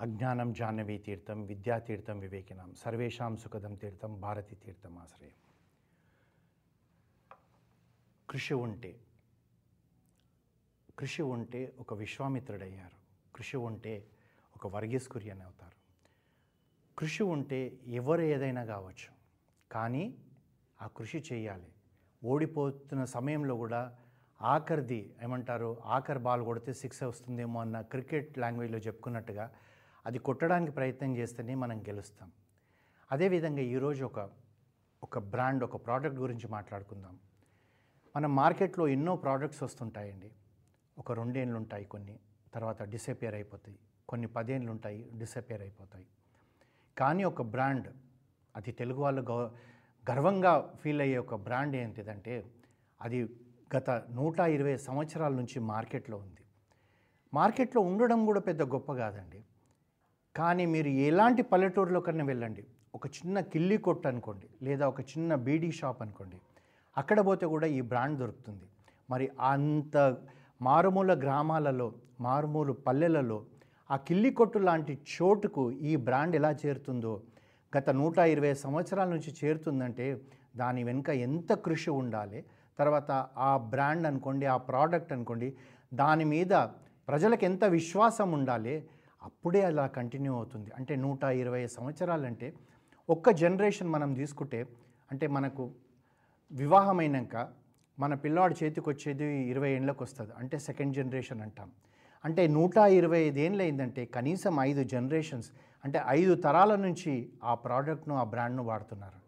అజ్ఞానం జాహ్నవీ తీర్థం విద్యాతీర్థం వివేకినాం. సర్వేషాం సుఖదం తీర్థం భారతి తీర్థం ఆశ్రయం. కృషి ఉంటే కృషి ఉంటే ఒక విశ్వామిత్రుడయ్యారు. కృషి ఉంటే ఒక వర్గీస్ కురియన్ అవుతారు. కృషి ఉంటే ఎవరు ఏదైనా కావచ్చు. కానీ ఆ కృషి చేయాలి. ఓడిపోతున్న సమయంలో కూడా ఆఖరిది ఏమంటారు? ఆఖరి బాల్ కొడితే సిక్స్ వస్తుందేమో అన్న క్రికెట్ లాంగ్వేజ్లో చెప్పుకున్నట్టుగా అది కొట్టడానికి ప్రయత్నం చేస్తేనే మనం గెలుస్తాం. అదేవిధంగా ఈరోజు ఒక ఒక బ్రాండ్ ఒక ప్రోడక్ట్ గురించి మాట్లాడుకుందాం. మన మార్కెట్లో ఎన్నో ప్రోడక్ట్స్ వస్తుంటాయండి. ఒక రెండేళ్ళు ఉంటాయి కొన్ని తర్వాత డిసపియర్ అయిపోతాయి. కొన్ని పదేళ్ళు ఉంటాయి డిసపియర్ అయిపోతాయి. కానీ ఒక బ్రాండ్ అది తెలుగు వాళ్ళు గౌ గర్వంగా ఫీల్ అయ్యే ఒక బ్రాండ్ ఏంటిదంటే అది గత నూట ఇరవై సంవత్సరాల నుంచి మార్కెట్లో ఉంది. మార్కెట్లో ఉండడం కూడా పెద్ద గొప్ప కాదండి. కానీ మీరు ఎలాంటి పల్లెటూరులో కన్నా వెళ్ళండి. ఒక చిన్న కిల్లి కొట్టు అనుకోండి లేదా ఒక చిన్న బీడీ షాప్ అనుకోండి అక్కడ పోతే కూడా ఈ బ్రాండ్ దొరుకుతుంది. మరి అంత మారుమూల గ్రామాలలో మారుమూల పల్లెలలో ఆ కిల్లి కొట్టు లాంటి చోటుకు ఈ బ్రాండ్ ఎలా చేరుతుందో గత నూట ఇరవై సంవత్సరాల నుంచి చేరుతుందంటే దాని వెనుక ఎంత కృషి ఉండాలి తర్వాత ఆ బ్రాండ్ అనుకోండి ఆ ప్రోడక్ట్ అనుకోండి దాని మీద ప్రజలకు ఎంత విశ్వాసం ఉండాలి అప్పుడే అలా కంటిన్యూ అవుతుంది. అంటే నూట ఇరవై సంవత్సరాలంటే ఒక్క జనరేషన్ మనం తీసుకుంటే అంటే మనకు వివాహమైనాక మన పిల్లాడు చేతికి వచ్చేది ఇరవై ఏళ్ళకి వస్తుంది అంటే సెకండ్ జనరేషన్ అంటాం. అంటే నూట ఇరవై ఐదు ఏళ్ళు అయిందంటే కనీసం ఐదు జనరేషన్స్ అంటే ఐదు తరాల నుంచి ఆ ప్రోడక్ట్ను ఆ బ్రాండ్ను వాడుతున్నారు.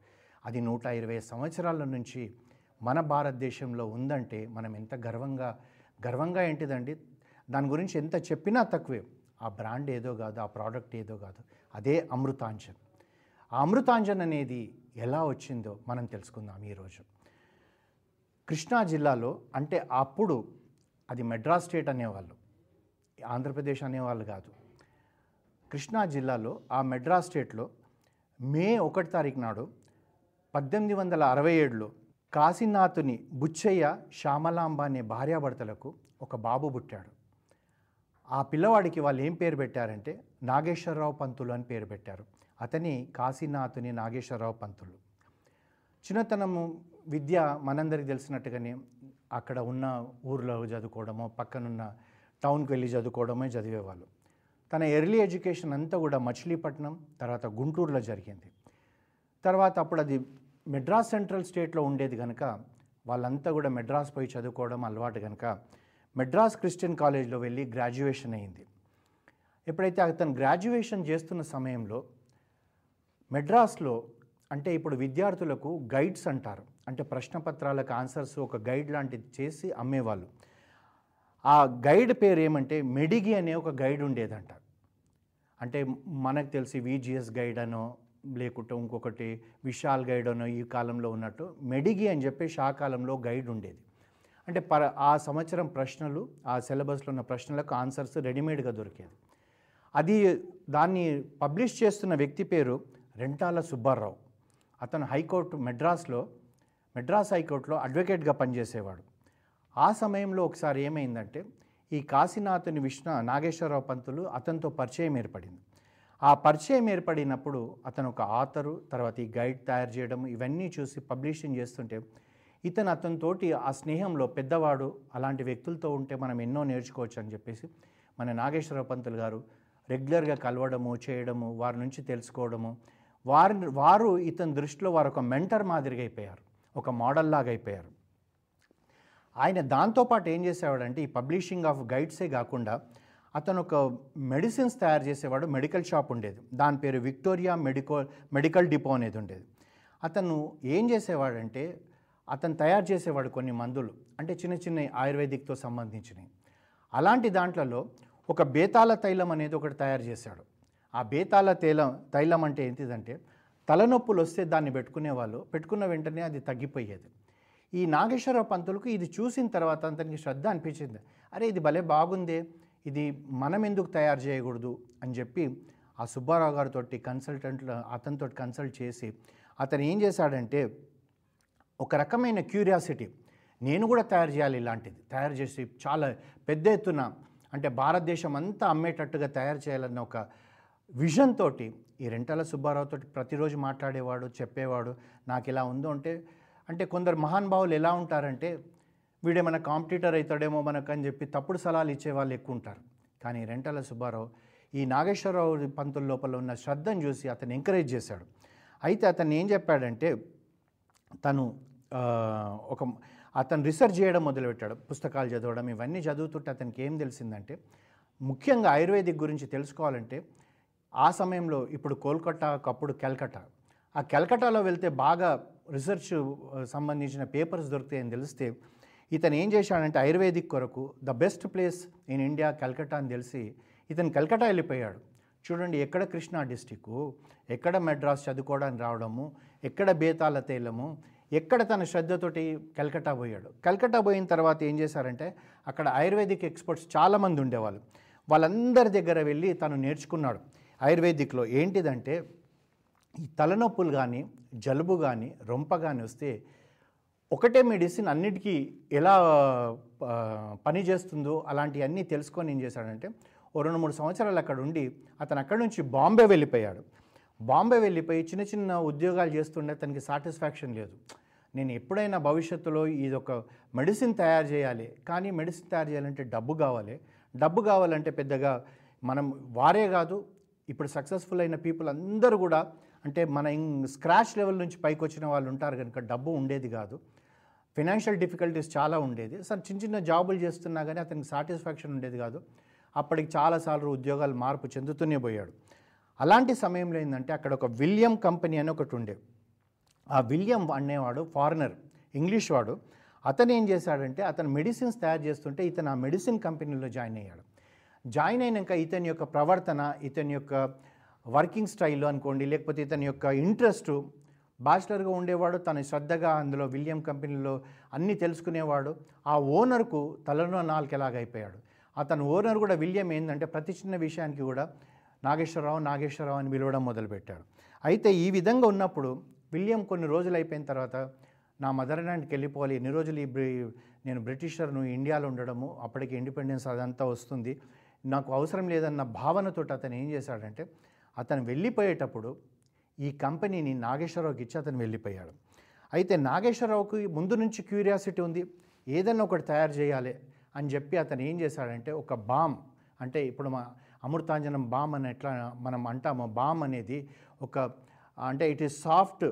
అది నూట ఇరవై సంవత్సరాల నుంచి మన భారతదేశంలో ఉందంటే మనం ఎంత గర్వంగా గర్వంగా ఏంటిదండి? దాని గురించి ఎంత చెప్పినా తక్కువే. ఆ బ్రాండ్ ఏదో కాదు ఆ ప్రోడక్ట్ ఏదో కాదు. అదే అమృతాంజన్. ఆ అమృతాంజన్ అనేది ఎలా వచ్చిందో మనం తెలుసుకుందాం ఈరోజు కృష్ణా జిల్లాలో అంటే అప్పుడు అది మెడ్రాస్ స్టేట్ అనేవాళ్ళు ఆంధ్రప్రదేశ్ అనేవాళ్ళు కాదు. కృష్ణా జిల్లాలో ఆ మెడ్రాస్ స్టేట్లో మే ఒకటి తారీఖు నాడు పద్దెనిమిది వందల అరవై ఏడులో కాశీనాథుని బుచ్చయ్య శ్యామలాంబ అనే భార్యాభర్తలకు ఒక బాబు పుట్టాడు. ఆ పిల్లవాడికి వాళ్ళు ఏం పేరు పెట్టారంటే నాగేశ్వరరావు పంతులు అని పేరు పెట్టారు. అతని కాశీనాథుని నాగేశ్వరరావు పంతులు. చిన్నతనము విద్య మనందరికి తెలిసినట్టుగానే అక్కడ ఉన్న ఊర్లో చదువుకోవడమో పక్కనున్న టౌన్కి వెళ్ళి చదువుకోవడమే చదివేవాళ్ళు. తన ఎర్లీ ఎడ్యుకేషన్ అంతా కూడా మచిలీపట్నం తర్వాత గుంటూరులో జరిగింది. తర్వాత అప్పుడు అది మెడ్రాస్ సెంట్రల్ స్టేట్లో ఉండేది కనుక వాళ్ళంతా కూడా మెడ్రాస్ పోయి చదువుకోవడం అలవాటు కనుక మెడ్రాస్ క్రిస్టియన్ కాలేజ్లో వెళ్ళి గ్రాడ్యుయేషన్ అయింది. ఎప్పుడైతే అతను గ్రాడ్యుయేషన్ చేస్తున్న సమయంలో మెడ్రాస్లో అంటే ఇప్పుడు విద్యార్థులకు గైడ్స్ అంటారు. అంటే ప్రశ్నపత్రాలకు ఆన్సర్స్ ఒక గైడ్ లాంటిది చేసి అమ్మేవాళ్ళు. ఆ గైడ్ పేరు ఏమంటే మెడిగి అనే ఒక గైడ్ ఉండేదంట. అంటే మనకు తెలిసి విజిఎస్ గైడ్ అనో లేకుంటే ఇంకొకటి విశాల్ గైడ్ అనో ఈ కాలంలో ఉన్నట్టు మెడిగి అని చెప్పేసి ఆ కాలంలో గైడ్ ఉండేది. అంటే పర ఆ సంవత్సరం ప్రశ్నలు ఆ సిలబస్లో ఉన్న ప్రశ్నలకు ఆన్సర్స్ రెడీమేడ్గా దొరికేది. అది దాన్ని పబ్లిష్ చేస్తున్న వ్యక్తి పేరు రెంటాల సుబ్బారావు. అతను హైకోర్టు మెడ్రాస్లో మెడ్రాస్ హైకోర్టులో అడ్వకేట్గా పనిచేసేవాడు. ఆ సమయంలో ఒకసారి ఏమైందంటే ఈ కాశీనాథుని విష్ణ నాగేశ్వరరావు పంతులు అతనితో పరిచయం ఏర్పడింది. ఆ పరిచయం ఏర్పడినప్పుడు అతను ఒక ఆతరు తర్వాత ఈ గైడ్ తయారు చేయడం ఇవన్నీ చూసి పబ్లిషింగ్ చేస్తుంటే ఇతను అతనితోటి ఆ స్నేహంలో పెద్దవాడు అలాంటి వ్యక్తులతో ఉంటే మనం ఎన్నో నేర్చుకోవచ్చు అని చెప్పేసి మన నాగేశ్వర పంతులు గారు రెగ్యులర్గా కలవడము చేయడము వారి నుంచి తెలుసుకోవడము వారి వారు ఇతని దృష్టిలో వారు ఒక మెంటర్ మాదిరిగా అయిపోయారు ఒక మోడల్ లాగా అయిపోయారు. ఆయన దాంతోపాటు ఏం చేసేవాడంటే ఈ పబ్లిషింగ్ ఆఫ్ గైడ్సే కాకుండా అతను ఒక మెడిసిన్స్ తయారు చేసేవాడు మెడికల్ షాప్ ఉండేది. దాని పేరు విక్టోరియా మెడికో మెడికల్ డిపో అనేది ఉండేది. అతను ఏం చేసేవాడంటే అతను తయారు చేసేవాడు కొన్ని మందులు అంటే చిన్న చిన్న ఆయుర్వేదిక్తో సంబంధించినవి. అలాంటి దాంట్లలో ఒక బేతాల తైలం అనేది ఒకటి తయారు చేశాడు. ఆ బేతాల తైలం తైలం అంటే ఏంటిదంటే తలనొప్పులు వస్తే దాన్ని పెట్టుకునేవాళ్ళు పెట్టుకున్న వెంటనే అది తగ్గిపోయేది. ఈ నాగేశ్వరరావు పంతులకు ఇది చూసిన తర్వాత అతనికి శ్రద్ధ అనిపించింది. అరే ఇది భలే బాగుందే ఇది మనం ఎందుకు తయారు చేయకూడదు అని చెప్పి ఆ సుబ్బారావు గారితో కన్సల్టెంట్లు అతనితో కన్సల్ట్ చేసి అతను ఏం చేశాడంటే ఒక రకమైన క్యూరియాసిటీ. నేను కూడా తయారు చేయాలి ఇలాంటిది. తయారు చేసి చాలా పెద్ద ఎత్తున అంటే భారతదేశం అంతా అమ్మేటట్టుగా తయారు చేయాలన్న ఒక విజన్ తోటి ఈ రెంటల సుబ్బారావు తోటి ప్రతిరోజు మాట్లాడేవాడు చెప్పేవాడు నాకు ఇలా ఉందో అంటే అంటే కొందరు మహానుభావులు ఎలా ఉంటారంటే వీడేమైనా కాంపిటీటర్ అవుతాడేమో మనకు అని చెప్పి తప్పుడు సలహాలు ఇచ్చే వాళ్ళు ఎక్కువ ఉంటారు. కానీ రెంటల సుబ్బారావు ఈ నాగేశ్వరరావు పంతుల లోపల ఉన్న శ్రద్ధను చూసి అతను ఎంకరేజ్ చేశాడు. అయితే అతను ఏం చెప్పాడంటే తను ఒక అతను రీసెర్చ్ చేయడం మొదలుపెట్టాడు పుస్తకాలు చదవడం ఇవన్నీ చదువుతుంటే అతనికి ఏం తెలిసిందంటే ముఖ్యంగా ఆయుర్వేదిక్ గురించి తెలుసుకోవాలంటే ఆ సమయంలో ఇప్పుడు కోల్కట్టా ఒకప్పుడు కల్కట్టా ఆ కల్కటాలో వెళ్తే బాగా రీసెర్చ్ సంబంధించిన పేపర్స్ దొరుకుతాయని తెలిస్తే ఇతను ఏం చేశాడంటే ఆయుర్వేదిక్ కొరకు the best place in India Calcutta అని తెలిసి ఇతను కల్కట్టా వెళ్ళిపోయాడు. చూడండి ఎక్కడ కృష్ణా డిస్టిక్ ఎక్కడ మెడ్రాస్ చదువుకోవడానికి రావడము ఎక్కడ బేతాల తేలము ఎక్కడ తన శ్రద్ధతోటి కలకట్టా పోయాడు? కలకట్టా పోయిన తర్వాత ఏం చేశారంటే అక్కడ ఆయుర్వేదిక్ ఎక్స్పర్ట్స్ చాలామంది ఉండేవాళ్ళు. వాళ్ళందరి దగ్గర వెళ్ళి తను నేర్చుకున్నాడు. ఆయుర్వేదిక్లో ఏంటిదంటే ఈ తలనొప్పులు కానీ జలుబు కానీ రొంప కానీ వస్తే ఒకటే మెడిసిన్ అన్నిటికీ ఎలా పనిచేస్తుందో పని చేస్తుందో అలాంటివన్నీ తెలుసుకొని ఏం చేశాడంటే ఓ రెండు మూడు సంవత్సరాలు అక్కడ ఉండి అతను అక్కడి నుంచి బాంబే వెళ్ళిపోయాడు. బాంబే వెళ్ళిపోయి చిన్న చిన్న ఉద్యోగాలు చేస్తుండే తనకి సాటిస్ఫాక్షన్ లేదు. నేను ఎప్పుడైనా భవిష్యత్తులో ఇది ఒక మెడిసిన్ తయారు చేయాలి. కానీ మెడిసిన్ తయారు చేయాలంటే డబ్బు కావాలి. డబ్బు కావాలంటే పెద్దగా మనం వారే కాదు ఇప్పుడు సక్సెస్ఫుల్ అయిన పీపుల్ అందరూ కూడా అంటే మన స్క్రాచ్ లెవెల్ నుంచి పైకి వచ్చిన వాళ్ళు ఉంటారు కనుక డబ్బు ఉండేది కాదు. ఫినాన్షియల్ డిఫికల్టీస్ చాలా ఉండేది. సార్ చిన్న చిన్న జాబులు చేస్తున్నా కానీ అతనికి సాటిస్ఫాక్షన్ ఉండేది కాదు. అప్పటికి చాలాసార్లు ఉద్యోగాలు మార్పు చెందుతూనే పోయాడు. అలాంటి సమయంలో ఏంటంటే అక్కడ ఒక విలియం కంపెనీ అని ఒకటి ఉండేది ఆ విలియం అనేవాడు ఫారినర్ ఇంగ్లీష్ వాడు. అతను ఏం చేశాడంటే అతను మెడిసిన్స్ తయారు చేస్తుంటే ఇతను ఆ మెడిసిన్ కంపెనీలో జాయిన్ అయ్యాడు. జాయిన్ అయినాక ఇతని యొక్క ప్రవర్తన ఇతని యొక్క వర్కింగ్ స్టైల్ అనుకోండి లేకపోతే ఇతని యొక్క ఇంట్రెస్ట్ బ్యాచిలర్గా ఉండేవాడు తను శ్రద్ధగా అందులో విలియం కంపెనీలో అన్నీ తెలుసుకునేవాడు. ఆ ఓనర్కు తలలో నాలుకెలాగైపోయాడు అతను ఓనర్ కూడా విలియం ఏంటంటే ప్రతి చిన్న విషయానికి కూడా నాగేశ్వరరావు నాగేశ్వరరావు అని పిలవడం మొదలుపెట్టాడు. అయితే ఈ విధంగా ఉన్నప్పుడు విలియం కొన్ని రోజులు అయిపోయిన తర్వాత నా మదర్లాండ్కి వెళ్ళిపోవాలి. ఎన్ని రోజులు ఈ బ్రి- నేను బ్రిటిషర్ను ఇండియాలో ఉండడము అప్పటికి ఇండిపెండెన్స్ అదంతా వస్తుంది. నాకు అవసరం లేదన్న భావనతో అతను ఏం చేశాడంటే అతను వెళ్ళిపోయేటప్పుడు ఈ కంపెనీని నాగేశ్వరరావుకి ఇచ్చి అతను వెళ్ళిపోయాడు. అయితే నాగేశ్వరరావుకి ముందు నుంచి క్యూరియాసిటీ ఉంది. ఏదైనా ఒకటి తయారు చేయాలి అని చెప్పి అతను ఏం చేశాడంటే ఒక బామ్ అంటే ఇప్పుడు మా అమృతాంజనం బామ్ అని ఎట్లా మనం అంటామో బామ్ అనేది ఒక అంటే ఇట్ ఈస్ సాఫ్ట్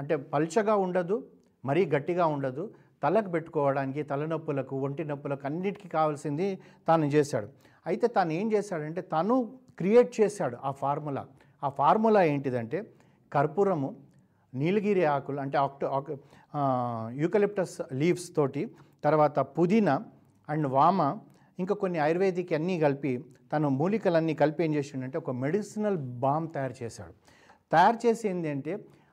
అంటే పల్చగా ఉండదు మరీ గట్టిగా ఉండదు. తలకు పెట్టుకోవడానికి తలనొప్పులకు ఒంటి నొప్పులకు అన్నిటికీ కావాల్సింది తాను చేశాడు. అయితే తాను ఏం చేశాడంటే తను క్రియేట్ చేశాడు ఆ ఫార్ములా ఆ ఫార్ములా ఏంటిదంటే కర్పూరము నీలగిరి ఆకులు అంటే ఆక్టో యూకలిప్టస్ లీవ్స్ తోటి తర్వాత పుదీనా అండ్ వామ ఇంకా కొన్ని ఆయుర్వేదిక్ అన్నీ కలిపి తను మూలికలన్నీ కలిపి ఏం చేసిండంటే ఒక మెడిసినల్ బామ్ తయారు చేశాడు. తయారు చేసి ఏంటంటే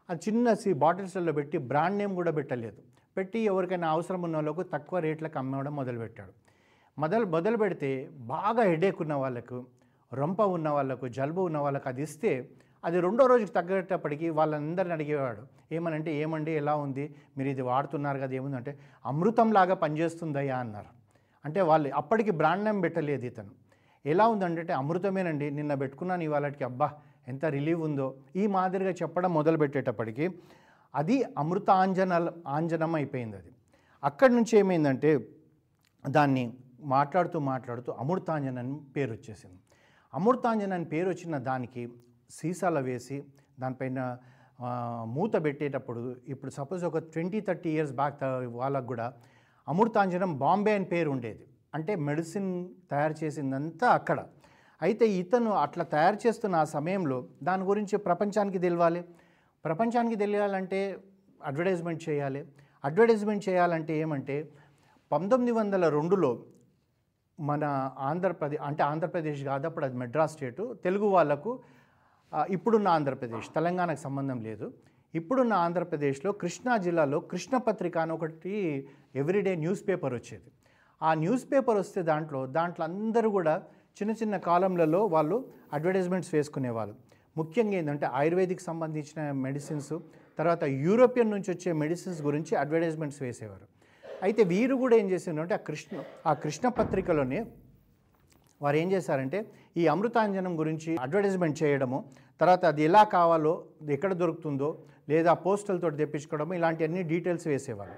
ఆ చిన్న సి బాటిల్స్లో పెట్టి బ్రాండ్ నేమ్ కూడా పెట్టలేదు. పెట్టి ఎవరికైనా అవసరం ఉన్న వాళ్ళకు తక్కువ రేట్లకు అమ్మడం మొదలుపెట్టాడు. మొదలు మొదలు పెడితే బాగా హెడేక్ ఉన్న వాళ్ళకు రొంప ఉన్న వాళ్ళకు జలుబు ఉన్న వాళ్ళకు అది ఇస్తే అది రెండో రోజుకి తగ్గేటప్పటికి వాళ్ళందరిని అడిగేవాడు. ఏమనంటే ఏమండి ఎలా ఉంది? మీరు ఇది వాడుతున్నారు కదా ఏముందంటే అమృతంలాగా పనిచేస్తుందయ్యా అన్నారు. అంటే వాళ్ళు అప్పటికి బ్రాండ్ నేమ్ పెట్టలేదు ఇతను. ఎలా ఉందంటే అమృతమేనండి నిన్న పెట్టుకున్నాను ఇవాళకి అబ్బా! ఎంత రిలీవ్ ఉందో ఈ మాదిరిగా చెప్పడం మొదలు పెట్టేటప్పటికి అది అమృతాంజన ఆంజనం అయిపోయింది అది. అక్కడి నుంచి ఏమైందంటే దాన్ని మాట్లాడుతూ మాట్లాడుతూ అమృతాంజన్ అని పేరు వచ్చేసింది. అమృతాంజన్ అని పేరు వచ్చిన దానికి సీసాలో వేసి దానిపైన మూత పెట్టేటప్పుడు ఇప్పుడు సపోజ్ ఒక ట్వంటీ థర్టీ ఇయర్స్ బ్యాక్ వాళ్ళకు కూడా అమృతాంజనం బాంబే అని పేరు ఉండేది. అంటే మెడిసిన్ తయారు చేసిందంతా అక్కడ. అయితే ఇతను అట్లా తయారు చేస్తున్న ఆ సమయంలో దాని గురించి ప్రపంచానికి తెలియాలి ప్రపంచానికి తెలియాలంటే అడ్వర్టైజ్మెంట్ చేయాలి. అడ్వర్టైజ్మెంట్ చేయాలంటే ఏమంటే పంతొమ్మిది వందల రెండులో మన ఆంధ్రప్రదేశ్ అంటే ఆంధ్రప్రదేశ్ కాదు అప్పుడు అది మెడ్రాస్ స్టేటు. తెలుగు వాళ్ళకు ఇప్పుడున్న ఆంధ్రప్రదేశ్ తెలంగాణకు సంబంధం లేదు. ఇప్పుడున్న ఆంధ్రప్రదేశ్లో కృష్ణా జిల్లాలో కృష్ణ పత్రిక అని ఒకటి ఎవ్రీడే న్యూస్ పేపర్ వచ్చేది. ఆ న్యూస్ పేపర్ వస్తే దాంట్లో దాంట్లో అందరూ కూడా చిన్న చిన్న కాలంలలో వాళ్ళు అడ్వర్టైజ్మెంట్స్ వేసుకునేవాళ్ళు. ముఖ్యంగా ఏంటంటే ఆయుర్వేదిక్ సంబంధించిన మెడిసిన్స్ తర్వాత యూరోపియన్ నుంచి వచ్చే మెడిసిన్స్ గురించి అడ్వర్టైజ్మెంట్స్ వేసేవారు. అయితే వీరు కూడా ఏం చేసిందంటే ఆ కృష్ణ ఆ కృష్ణ పత్రికలోనే వారు ఏం చేశారంటే ఈ అమృతాంజనం గురించి అడ్వర్టైజ్మెంట్ చేయడము తర్వాత అది ఎలా కావాలో అది ఎక్కడ దొరుకుతుందో లేదా పోస్టల్ తోటి తెప్పించుకోవడము ఇలాంటివన్నీ డీటెయిల్స్ వేసేవాళ్ళు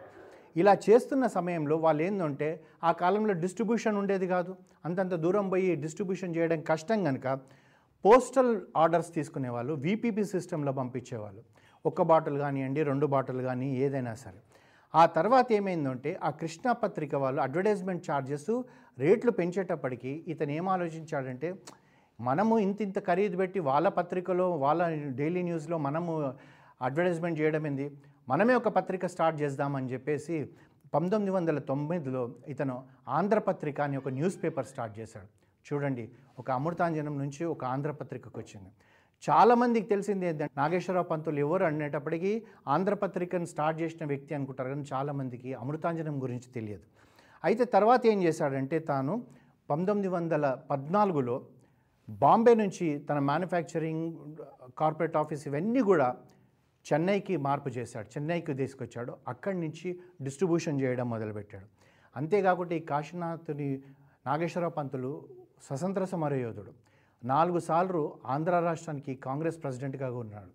ఇలా చేస్తున్న సమయంలో వాళ్ళు ఏంటంటే ఆ కాలంలో డిస్ట్రిబ్యూషన్ ఉండేది కాదు. అంతంత దూరం పోయి డిస్ట్రిబ్యూషన్ చేయడం కష్టం కనుక పోస్టల్ ఆర్డర్స్ తీసుకునేవాళ్ళు వీపీపీ సిస్టంలో పంపించేవాళ్ళు. ఒక్క బాటిల్ కానివ్వండి రెండు బాటిల్ కానీ ఏదైనా సరే. ఆ తర్వాత ఏమైందంటే ఆ కృష్ణా పత్రిక వాళ్ళు అడ్వర్టైజ్మెంట్ ఛార్జెస్ రేట్లు పెంచేటప్పటికీ ఇతను ఏం ఆలోచించాడంటే మనము ఇంత ఇంత ఖరీదు పెట్టి వాళ్ళ పత్రికలో వాళ్ళ డైలీ న్యూస్లో మనము అడ్వర్టైజ్మెంట్ చేయడం ఏంది? మనమే ఒక పత్రిక స్టార్ట్ చేద్దామని చెప్పేసి పంతొమ్మిది వందల తొమ్మిదిలో ఇతను ఆంధ్రపత్రిక అని ఒక న్యూస్ పేపర్ స్టార్ట్ చేశాడు. చూడండి ఒక అమృతాంజనం నుంచి ఒక ఆంధ్రపత్రికకు వచ్చింది. చాలామందికి తెలిసింది ఏంటంటే నాగేశ్వరరావు పంతులు ఎవరు అనేటప్పటికీ ఆంధ్రపత్రికను స్టార్ట్ చేసిన వ్యక్తి అనుకుంటారు కానీ చాలామందికి అమృతాంజనం గురించి తెలియదు. అయితే తర్వాత ఏం చేశాడంటే తాను పంతొమ్మిది వందల పద్నాలుగులో బాంబే నుంచి తన మ్యానుఫ్యాక్చరింగ్ కార్పొరేట్ ఆఫీస్ ఇవన్నీ కూడా చెన్నైకి మార్పు చేశాడు చెన్నైకి తీసుకొచ్చాడు అక్కడి నుంచి డిస్ట్రిబ్యూషన్ చేయడం మొదలుపెట్టాడు. అంతేకాకుండా ఈ కాశీనాథుని నాగేశ్వరరావు పంతులు స్వతంత్ర సమరయోధుడు నాలుగు సార్లు ఆంధ్ర రాష్ట్రానికి కాంగ్రెస్ ప్రెసిడెంట్గా ఉన్నాడు.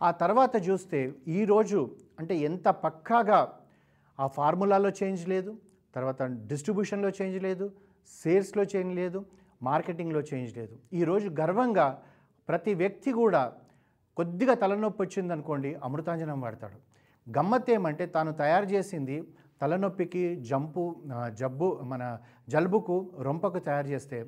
ఆ తర్వాత చూస్తే ఈరోజు అంటే ఎంత పక్కాగా ఆ ఫార్ములాలో చేంజ్ లేదు తర్వాత డిస్ట్రిబ్యూషన్లో చేంజ్ లేదు సేల్స్లో చేంజ్ లేదు మార్కెటింగ్లో చేంజ్ లేదు. ఈరోజు గర్వంగా ప్రతి వ్యక్తి కూడా కొద్దిగా తలనొప్పి వచ్చిందనుకోండి అమృతాంజనం వాడతాడు. గమ్మత్ ఏమంటే తాను తయారు చేసింది తలనొప్పికి జంపు జబ్బు మన జలుబుకు రొంపకు తయారు చేస్తే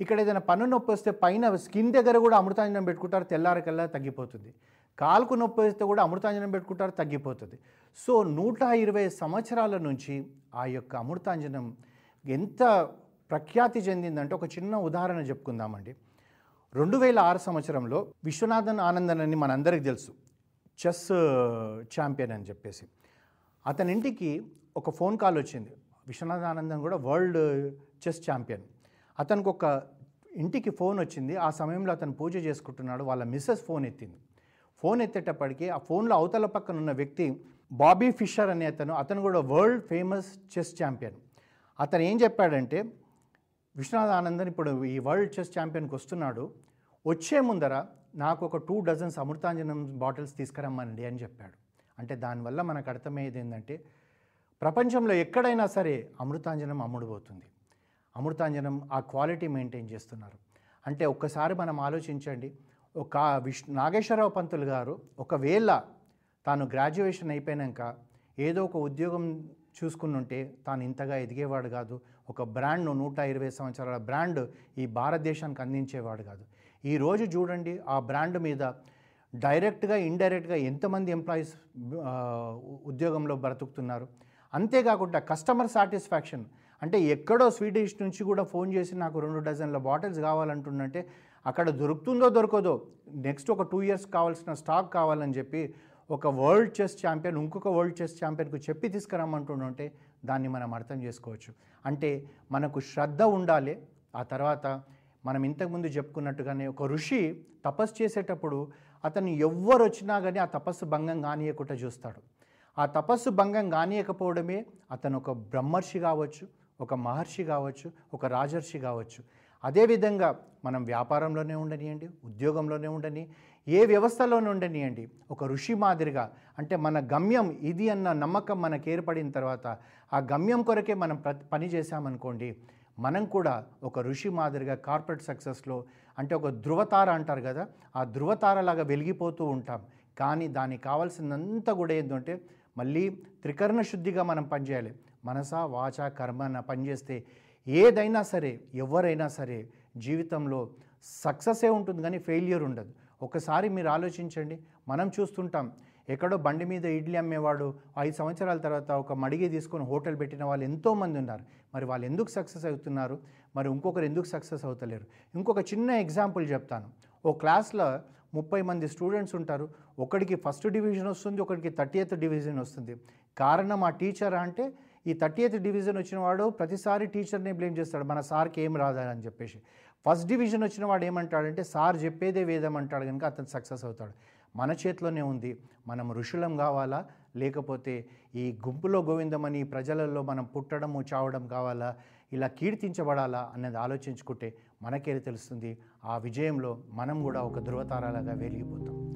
ఇక్కడ ఏదైనా పన్ను నొప్పి వస్తే పైన స్కిన్ దగ్గర కూడా అమృతాంజనం పెట్టుకుంటారు తెల్లారికల్లా తగ్గిపోతుంది. కాలుకు నొప్పి వస్తే కూడా అమృతాంజనం పెట్టుకుంటారు తగ్గిపోతుంది. సో నూట ఇరవై సంవత్సరాల నుంచి ఆ యొక్క అమృతాంజనం ఎంత ప్రఖ్యాతి చెందిందంటే ఒక చిన్న ఉదాహరణ చెప్పుకుందామండి. రెండు వేల ఆరు సంవత్సరంలో విశ్వనాథన్ ఆనందన్ అని మనందరికీ తెలుసు. చెస్ ఛాంపియన్ అని చెప్పేసి. అతని ఇంటికి ఒక ఫోన్ కాల్ వచ్చింది. విశ్వనాథ్ ఆనందన్ కూడా వరల్డ్ చెస్ ఛాంపియన్. అతనికి ఒక ఇంటికి ఫోన్ వచ్చింది. ఆ సమయంలో అతను పూజ చేసుకుంటున్నాడు. వాళ్ళ మిస్సెస్ ఫోన్ ఎత్తింది. ఫోన్ ఎత్తేటప్పటికి ఆ ఫోన్లో అవతల పక్కన ఉన్న వ్యక్తి బాబీ ఫిషర్ అనే అతను అతను కూడా వరల్డ్ ఫేమస్ చెస్ ఛాంపియన్. అతను ఏం చెప్పాడంటే విశ్వనాథ్ ఆనందన్ ఇప్పుడు ఈ వరల్డ్ చెస్ ఛాంపియన్కి వస్తున్నాడు. వచ్చే ముందర నాకు ఒక టూ డజన్స్ అమృతాంజనం బాటిల్స్ తీసుకురమ్మనండి అని చెప్పాడు. అంటే దానివల్ల మనకు అర్థమయ్యేది ఏంటంటే ప్రపంచంలో ఎక్కడైనా సరే అమృతాంజనం అమ్ముడుపోతుంది. అమృతాంజనం ఆ క్వాలిటీ మెయింటైన్ చేస్తున్నారు. అంటే ఒక్కసారి మనం ఆలోచించండి ఒక విష్ నాగేశ్వరరావు పంతులు గారు ఒకవేళ తాను గ్రాడ్యుయేషన్ అయిపోయాక ఏదో ఒక ఉద్యోగం చూసుకుని ఉంటే తాను ఇంతగా ఎదిగేవాడు కాదు ఒక బ్రాండ్ను నూట ఇరవై సంవత్సరాల బ్రాండ్ ఈ భారతదేశానికి అందించేవాడు కాదు. ఈరోజు చూడండి ఆ బ్రాండ్ మీద డైరెక్ట్గా ఇండైరెక్ట్గా ఎంతమంది ఎంప్లాయీస్ ఉద్యోగంలో బ్రతుకుతున్నారు. అంతేకాకుండా కస్టమర్ సాటిస్ఫాక్షన్. అంటే ఎక్కడో స్వీడిష్ నుంచి కూడా ఫోన్ చేసి నాకు రెండు డజన్ల బాటిల్స్ కావాలంటుందంటే అక్కడ దొరుకుతుందో దొరకదో నెక్స్ట్ ఒక టూ ఇయర్స్ కావాల్సిన స్టాక్ కావాలని చెప్పి ఒక వరల్డ్ చెస్ ఛాంపియన్ ఇంకొక వరల్డ్ చెస్ ఛాంపియన్కు చెప్పి తీసుకురమ్మంటుంటే దాన్ని మనం అర్థం చేసుకోవచ్చు. అంటే మనకు శ్రద్ధ ఉండాలి ఆ తర్వాత మనం ఇంతకుముందు చెప్పుకున్నట్టుగానే ఒక ఋషి తపస్సు చేసేటప్పుడు అతను ఎవ్వరు వచ్చినా కానీ ఆ తపస్సు భంగం కానీయకుండా చూస్తాడు. ఆ తపస్సు భంగం కానీయకపోవడమే అతను ఒక బ్రహ్మర్షి కావచ్చు ఒక మహర్షి కావచ్చు ఒక రాజర్షి కావచ్చు. అదేవిధంగా మనం వ్యాపారంలోనే ఉండనియండి ఉద్యోగంలోనే ఉండని ఏ వ్యవస్థలోనే ఉండనియండి. ఒక ఋషి మాదిరిగా అంటే మన గమ్యం ఇది అన్న నమ్మకం మనకు ఏర్పడిన తర్వాత ఆ గమ్యం కొరకే మనం ప్ర పని చేశామనుకోండి మనం కూడా ఒక ఋషి మాదిరిగా కార్పొరేట్ సక్సెస్లో అంటే ఒక ధృవతార అంటారు కదా ఆ ధృవతారలాగా వెలిగిపోతూ ఉంటాం. కానీ దానికి కావాల్సిందంతా కూడా ఏంటంటే మళ్ళీ త్రికరణ శుద్ధిగా మనం పనిచేయాలి. మనస వాచ కర్మ అన్న పనిచేస్తే ఏదైనా సరే ఎవరైనా సరే జీవితంలో సక్సెసే ఉంటుంది కానీ ఫెయిల్యూర్ ఉండదు. ఒకసారి మీరు ఆలోచించండి. మనం చూస్తుంటాం ఎక్కడో బండి మీద ఇడ్లీ అమ్మేవాడు ఐదు సంవత్సరాల తర్వాత ఒక మడిగి తీసుకొని హోటల్ పెట్టిన వాళ్ళు ఎంతోమంది ఉన్నారు. మరి వాళ్ళు ఎందుకు సక్సెస్ అవుతున్నారు? మరి ఇంకొకరు ఎందుకు సక్సెస్ అవుతలేరు? ఇంకొక చిన్న ఎగ్జాంపుల్ చెప్తాను. ఓ క్లాస్లో ముప్పై మంది స్టూడెంట్స్ ఉంటారు. ఒకడికి ఫస్ట్ డివిజన్ వస్తుంది ఒకడికి థర్టీ ఎయిత్ డివిజన్ వస్తుంది. కారణం ఆ టీచర్ అంటే ఈ థర్టీ ఎయిత్ డివిజన్ వచ్చిన వాడు ప్రతిసారి టీచర్నే బ్లేమ్ చేస్తాడు. మన సార్కి ఏం రాదని చెప్పేసి. ఫస్ట్ డివిజన్ వచ్చిన వాడు ఏమంటాడంటే సార్ చెప్పేదే వేదం అంటాడు కనుక అతను సక్సెస్ అవుతాడు. మన చేతిలోనే ఉంది. మనం ఋషులం కావాలా? లేకపోతే ఈ గుంపులో గోవిందమని ప్రజలలో మనం పుట్టడము చావడం కావాలా? ఇలా కీర్తించబడాలా? అన్నది ఆలోచించుకుంటే మనకేది తెలుస్తుంది? ఆ విజయంలో మనం కూడా ఒక ధృవతారాలుగా వెలిగిపోతాం.